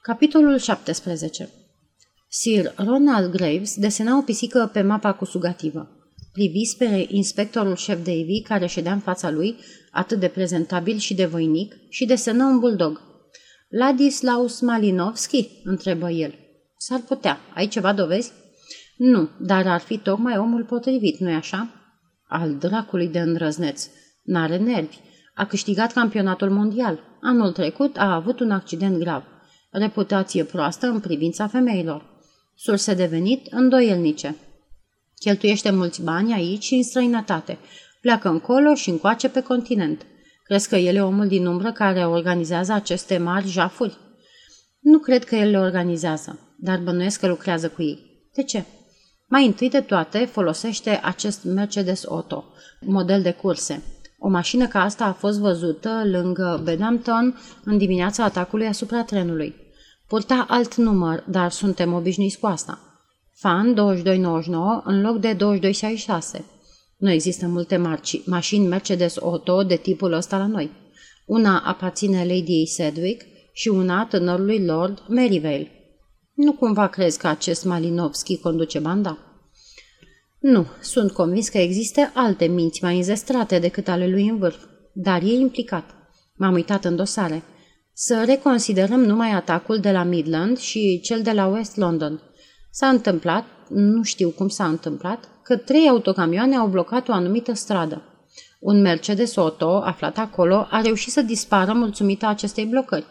Capitolul 17 Sir Ronald Graves desena o pisică pe mapa cu sugativă. Privi spre inspectorul șef Davy, care ședea în fața lui, atât de prezentabil și de voinic, și desenă un bulldog. Ladislaus Malinovski?" întrebă el. S-ar putea. Ai ceva dovezi?" Nu, dar ar fi tocmai omul potrivit, nu-i așa?" Al dracului de îndrăzneț. N-are nervi. A câștigat campionatul mondial. Anul trecut a avut un accident grav. Reputație proastă în privința femeilor. Surse de venit îndoielnice. Cheltuiește mulți bani aici și în străinătate. Pleacă încolo și încoace pe continent. Crezi că el e omul din umbră care organizează aceste mari jafuri? Nu cred că el le organizează, dar bănuiesc că lucrează cu ei. De ce? Mai întâi de toate folosește acest Mercedes Auto, model de curse. O mașină ca asta a fost văzută lângă Bedhampton în dimineața atacului asupra trenului. Purta alt număr, dar suntem obișnuiți cu asta. Fan 2299 în loc de 2266. Nu există multe marci, mașini Mercedes Auto de tipul ăsta la noi. Una aparține Lady Sedwick și una tânărului Lord Merivale. Nu cumva crezi că acest Malinovski conduce banda? Nu, sunt convins că există alte minți mai înzestrate decât ale lui în vârf, dar e implicat. M-am uitat în dosare. Să reconsiderăm numai atacul de la Midland și cel de la West London. S-a întâmplat, nu știu cum s-a întâmplat, că trei autocamioane au blocat o anumită stradă. Un Mercedes Auto, aflat acolo, a reușit să dispară mulțumită acestei blocări.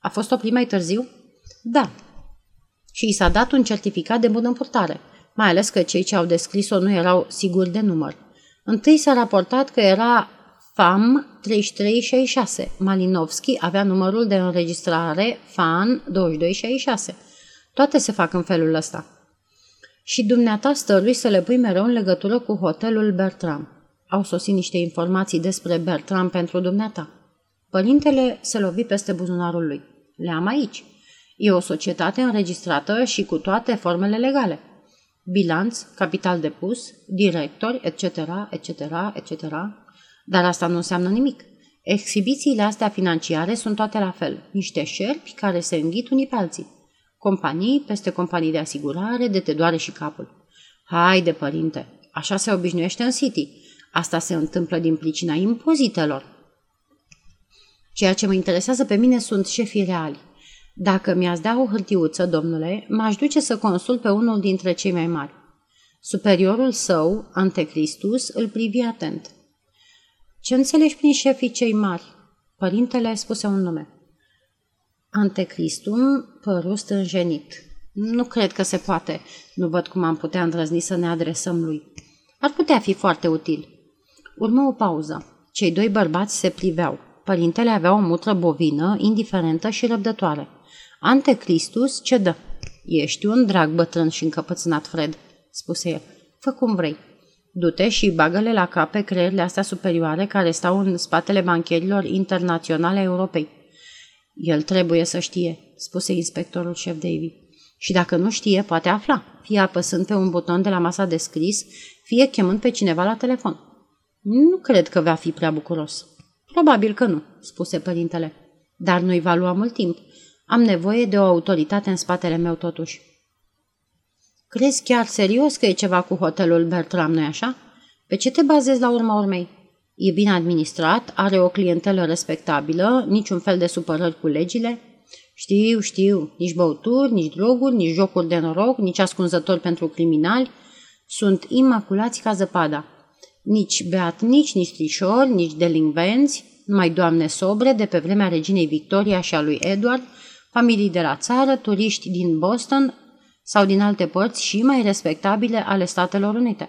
A fost oprit mai târziu? Da. Și i s-a dat un certificat de bună purtare, mai ales că cei ce au descris-o nu erau siguri de număr. Întâi s-a raportat că era FAM 3366. Malinovski avea numărul de înregistrare FAN 2266. Toate se fac în felul ăsta. Și dumneata stărui să le pui mereu în legătură cu hotelul Bertram. Au sosit niște informații despre Bertram pentru dumneata. Părintele se lovi peste buzunarul lui. Le am aici. E o societate înregistrată și cu toate formele legale. Bilanț, capital depus, directori, etc., etc., etc., dar asta nu înseamnă nimic. Exhibițiile astea financiare sunt toate la fel, niște șerpi care se înghit unii pe alții. Companii peste companii de asigurare, de te doare și capul. Haide, părinte, așa se obișnuiește în City. Asta se întâmplă din pricina impozitelor. Ceea ce mă interesează pe mine sunt șefii reali. Dacă mi-ați da o hârtiuță, domnule, m-aș duce să consult pe unul dintre cei mai mari. Superiorul său, Antecristus, îl privi atent. Ce înțelegi prin șefii cei mari? Părintele spuse un nume. Antecristum păru stânjenit. Nu cred că se poate. Nu văd cum am putea îndrăzni să ne adresăm lui. Ar putea fi foarte util. Urmă o pauză. Cei doi bărbați se priveau. Părintele avea o mutră bovină, indiferentă și răbdătoare. Antecristus cedă. Ești un drag bătrân și încăpățânat, Fred, spuse el. Fă cum vrei. Du-te și bagă-le la cap pe creierile astea superioare care stau în spatele bancherilor internaționale europei. El trebuie să știe, spuse inspectorul șef Davy. Și dacă nu știe, poate afla, fie apăsând pe un buton de la masa de scris, fie chemând pe cineva la telefon. Nu cred că va fi prea bucuros. Probabil că nu, spuse părintele. Dar nu-i va lua mult timp. Am nevoie de o autoritate în spatele meu totuși. Crezi chiar serios că e ceva cu hotelul Bertram, nu așa? Pe ce te bazezi la urma urmei? E bine administrat, are o clientelă respectabilă, niciun fel de supărări cu legile. Știu, știu, nici băuturi, nici droguri, nici jocuri de noroc, nici ascunzători pentru criminali. Sunt imaculați ca zăpada. Nici beatnici, nici trișori, nici delinvenți, numai doamne sobre de pe vremea reginei Victoria și a lui Edward, familii de la țară, turiști din Boston sau din alte părți și mai respectabile ale Statelor Unite.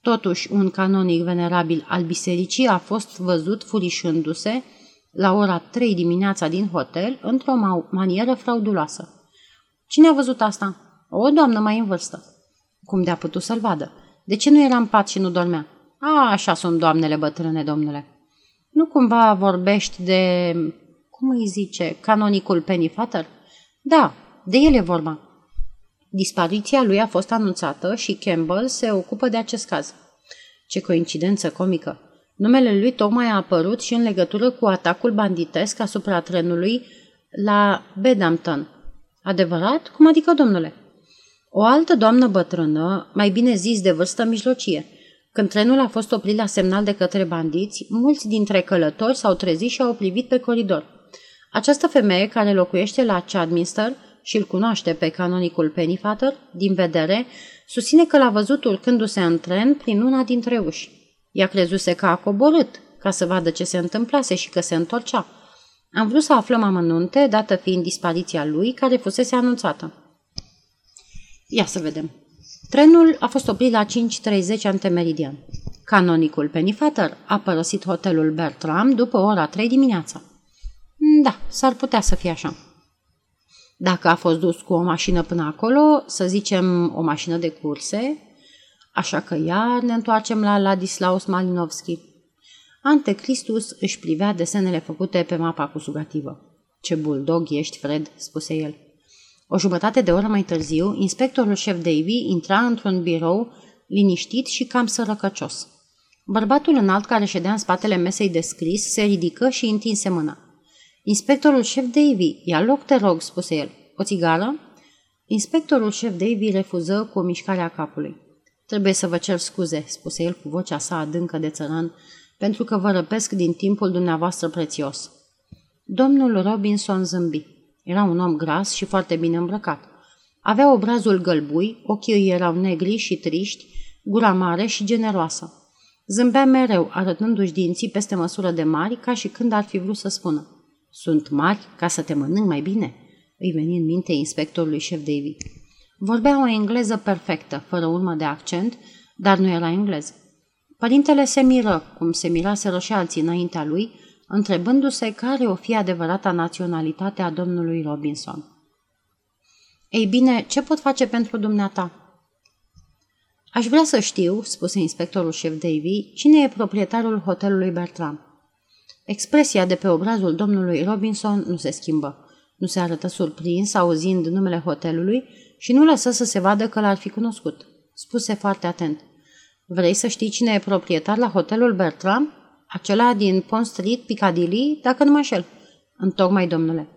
Totuși, un canonic venerabil al bisericii a fost văzut furișându-se la ora 3 dimineața din hotel într-o manieră frauduloasă. Cine a văzut asta? O doamnă mai în vârstă. Cum de-a putut să-l vadă? De ce nu era în pat și nu dormea? A, așa sunt doamnele bătrâne, domnule. Nu cumva vorbești de, cum îi zice, canonicul Pennyfather? Da, de el e vorba. Dispariția lui a fost anunțată și Campbell se ocupă de acest caz. Ce coincidență comică! Numele lui tocmai a apărut și în legătură cu atacul banditesc asupra trenului la Bedhampton. Adevărat? Cum adică, domnule? O altă doamnă bătrână, mai bine zis de vârstă mijlocie. Când trenul a fost oprit la semnal de către bandiți, mulți dintre călători s-au trezit și au privit pe coridor. Această femeie care locuiește la Chadminster și îl cunoaște pe canonicul Pennyfather, din vedere, susține că l-a văzut urcându-se în tren prin una dintre uși. Ea crezuse că a coborât, ca să vadă ce se întâmplase și că se întorcea. Am vrut să aflăm amănunte, dată fiind dispariția lui, care fusese anunțată. Ia să vedem. Trenul a fost oprit la 5.30 antemeridian. Canonicul Pennyfather a părăsit hotelul Bertram după ora 3 dimineața. Da, s-ar putea să fie așa. Dacă a fost dus cu o mașină până acolo, să zicem o mașină de curse, așa că iar ne întoarcem la Ladislaus Malinovski. Antecristus își privea desenele făcute pe mapa cu sugativă. Ce buldog ești, Fred, spuse el. O jumătate de oră mai târziu, inspectorul șef Davy intra într-un birou liniștit și cam sărăcăcios. Bărbatul înalt care ședea în spatele mesei de scris se ridică și întinse mâna. Inspectorul șef Davy, ia loc, te rog, spuse el. O țigară? Inspectorul șef Davy refuză cu o mișcare a capului. Trebuie să vă cer scuze, spuse el cu vocea sa adâncă de țăran, pentru că vă răpesc din timpul dumneavoastră prețios. Domnul Robinson zâmbi. Era un om gras și foarte bine îmbrăcat. Avea obrazul gălbui, ochii erau negri și triști, gura mare și generoasă. Zâmbea mereu, arătându-și dinții peste măsură de mari, ca și când ar fi vrut să spună. Sunt mari ca să te mănânc mai bine?" îi veni în minte inspectorului șef David. Vorbea o engleză perfectă, fără urmă de accent, dar nu era englez. Părintele se miră, cum se miraseră și alții înaintea lui, întrebându-se care o fi adevărata naționalitate a domnului Robinson. Ei bine, ce pot face pentru dumneata?" Aș vrea să știu, spuse inspectorul șef Davy, cine e proprietarul hotelului Bertram. Expresia de pe obrazul domnului Robinson nu se schimbă. Nu se arătă surprins auzind numele hotelului și nu lăsă să se vadă că l-ar fi cunoscut. Spuse foarte atent. Vrei să știi cine e proprietar la hotelul Bertram? Acela din Pont Street, Piccadilly, dacă nu mă șel. Întocmai, domnule.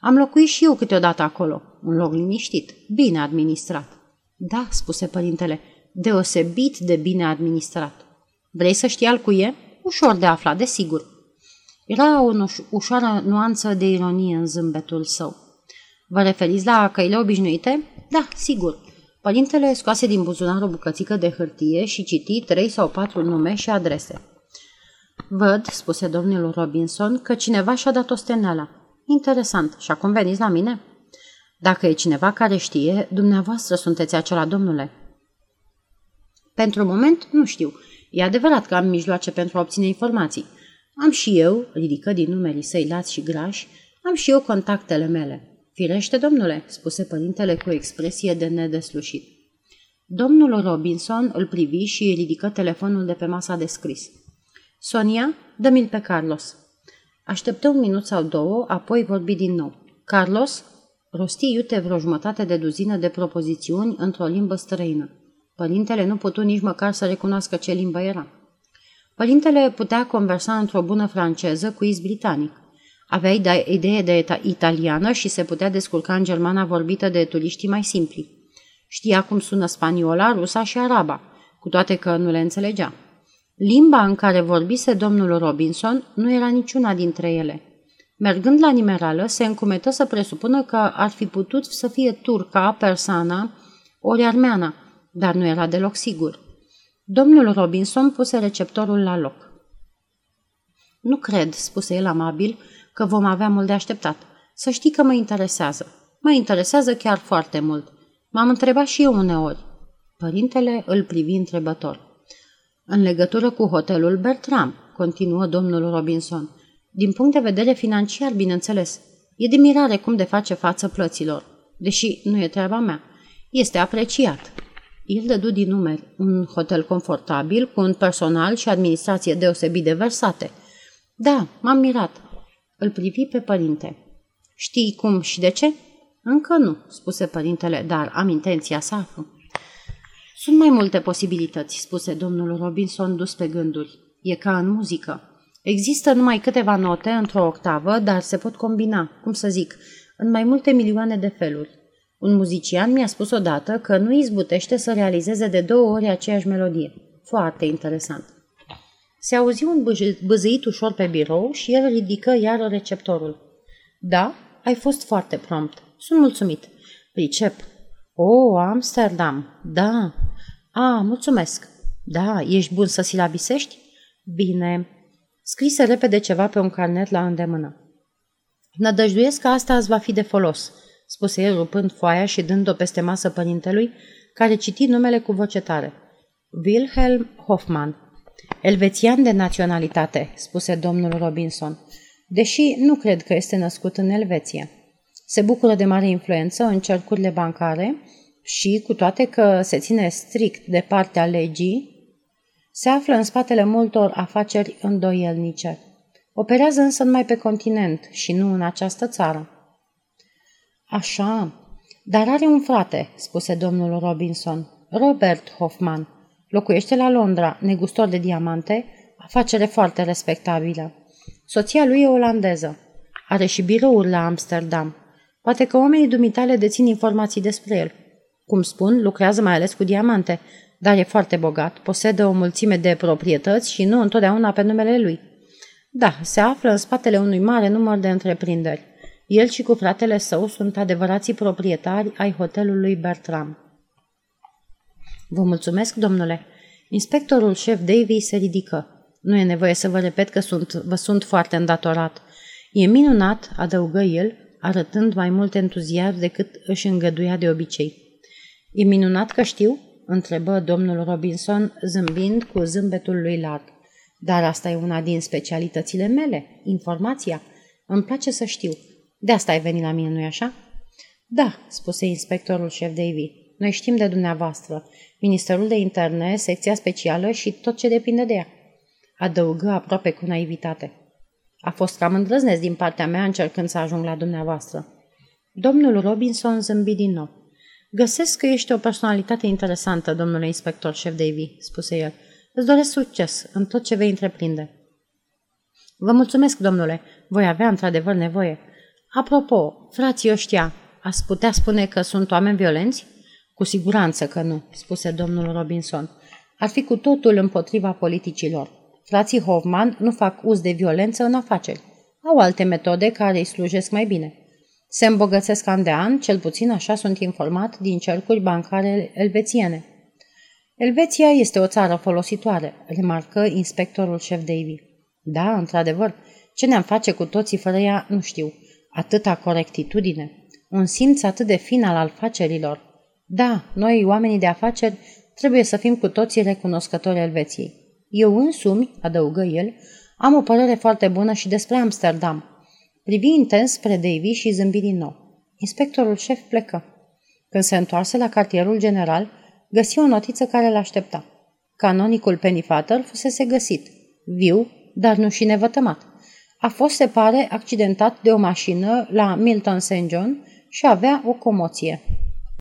Am locuit și eu câteodată acolo. Un loc liniștit, bine administrat. Da, spuse părintele, deosebit de bine administrat. Vrei să știi al cui e? Ușor de aflat, desigur. Era o ușoară nuanță de ironie în zâmbetul său. Vă referiți la căile obișnuite? Da, sigur. Părintele scoase din buzunar o bucățică de hârtie și citi trei sau patru nume și adrese. Văd, spuse domnul Robinson, că cineva și-a dat o steneală. Interesant. Și acum veniți la mine? Dacă e cineva care știe, dumneavoastră sunteți acela, domnule. Pentru moment, nu știu. E adevărat că am mijloace pentru a obține informații. Am și eu, ridică din numerii săi lați și grași, am și eu contactele mele. Firește, domnule, spuse părintele cu o expresie de nedeslușit. Domnul Robinson îl privi și ridică telefonul de pe masa de scris. Sonia, dă-mi-l pe Carlos. Așteptă un minut sau două, apoi vorbi din nou. Carlos, rosti iute vreo jumătate de duzină de propozițiuni într-o limbă străină. Părintele nu putu nici măcar să recunoască ce limbă era. Părintele putea conversa într-o bună franceză cu iz britanic. Avea idee de italiană și se putea descurca în germana vorbită de turiștii mai simpli. Știa cum sună spaniola, rusa și araba, cu toate că nu le înțelegea. Limba în care vorbise domnul Robinson nu era niciuna dintre ele. Mergând la nimerală, se încumetă să presupună că ar fi putut să fie turca, persana, ori armeana, dar nu era deloc sigur. Domnul Robinson puse receptorul la loc. Nu cred, spuse el amabil, că vom avea mult de așteptat. Să știi că mă interesează. Mă interesează chiar foarte mult. M-am întrebat și eu uneori. Părintele îl privi întrebător. În legătură cu hotelul Bertram, continuă domnul Robinson. Din punct de vedere financiar, bineînțeles. E de mirare cum de face față plăților. Deși nu e treaba mea. Este apreciat. El dădu din numeri un hotel confortabil, cu un personal și administrație deosebit de versate. Da, m-am mirat. Îl privi pe părinte. Știi cum și de ce? Încă nu, spuse părintele, dar am intenția să aflu. Sunt mai multe posibilități, spuse domnul Robinson dus pe gânduri. E ca în muzică. Există numai câteva note într-o octavă, dar se pot combina, cum să zic, în mai multe milioane de feluri. Un muzician mi-a spus odată că nu izbutește să realizeze de două ori aceeași melodie. Foarte interesant. Se auzi un băzăit ușor pe birou și el ridică iar receptorul. Da, ai fost foarte prompt. Sunt mulțumit. Pricep. O, oh, Amsterdam. Da. A, mulțumesc. Da, ești bun să silabisești? Bine. Scrise repede ceva pe un carnet la îndemână. Nădăjduiesc că asta îți va fi de folos, spuse el rupând foaia și dând-o peste masă părintelui, care citi numele cu voce tare. Wilhelm Hoffman. Elvețian de naționalitate, spuse domnul Robinson, deși nu cred că este născut în Elveția. Se bucură de mare influență în cercurile bancare și, cu toate că se ține strict de partea legii, se află în spatele multor afaceri îndoielnice. Operează însă numai pe continent și nu în această țară. Așa, dar are un frate, spuse domnul Robinson, Robert Hoffman. Locuiește la Londra, negustor de diamante, afacere foarte respectabilă. Soția lui e olandeză. Are și birouri la Amsterdam. Poate că oamenii dumitale dețin informații despre el. Cum spun, lucrează mai ales cu diamante, dar e foarte bogat, posedă o mulțime de proprietăți și nu întotdeauna pe numele lui. Da, se află în spatele unui mare număr de întreprinderi. El și cu fratele său sunt adevărații proprietari ai hotelului Bertram. Vă mulțumesc, domnule. Inspectorul șef Davy se ridică. Nu e nevoie să vă repet că sunt, vă sunt foarte îndatorat. E minunat, adăugă el, arătând mai mult entuziasm decât își îngăduia de obicei. E minunat că știu? întrebă domnul Robinson, zâmbind cu zâmbetul lui larg. Dar asta e una din specialitățile mele, informația. Îmi place să știu. De asta ai venit la mine, nu-i așa? Da, spuse inspectorul șef Davy. Noi știm de dumneavoastră. Ministerul de Interne, secția specială și tot ce depinde de ea. Adăugă aproape cu naivitate. A fost cam îndrăznesc din partea mea încercând să ajung la dumneavoastră. Domnul Robinson zâmbi din nou. Găsesc că ești o personalitate interesantă, domnule inspector șef Davy, spuse el. Îți doresc succes în tot ce vei întreprinde. Vă mulțumesc, domnule. Voi avea într-adevăr nevoie. Apropo, frații ăștia, ați putea spune că sunt oameni violenți? Cu siguranță că nu, spuse domnul Robinson. Ar fi cu totul împotriva politicilor. Frații Hoffman nu fac uz de violență în afaceri. Au alte metode care îi slujesc mai bine. Se îmbogățesc an de an, cel puțin așa sunt informat din cercuri bancare elvețiene. Elveția este o țară folositoare, remarcă inspectorul șef Davy. Da, într-adevăr, ce ne-am face cu toții fără ea, nu știu. Atâta corectitudine, un simț atât de fin al afacerilor. Da, noi, oamenii de afaceri, trebuie să fim cu toții recunoscători Elveției. Eu însumi, adăugă el, am o părere foarte bună și despre Amsterdam. Privi intens spre Davy și zâmbi din nou. Inspectorul șef plecă. Când se întoarse la cartierul general, găsi o notiță care l-aștepta. Canonicul Pennyfather fusese găsit, viu, dar nu și nevătămat. A fost, se pare, accidentat de o mașină la Milton St. John și avea o comoție.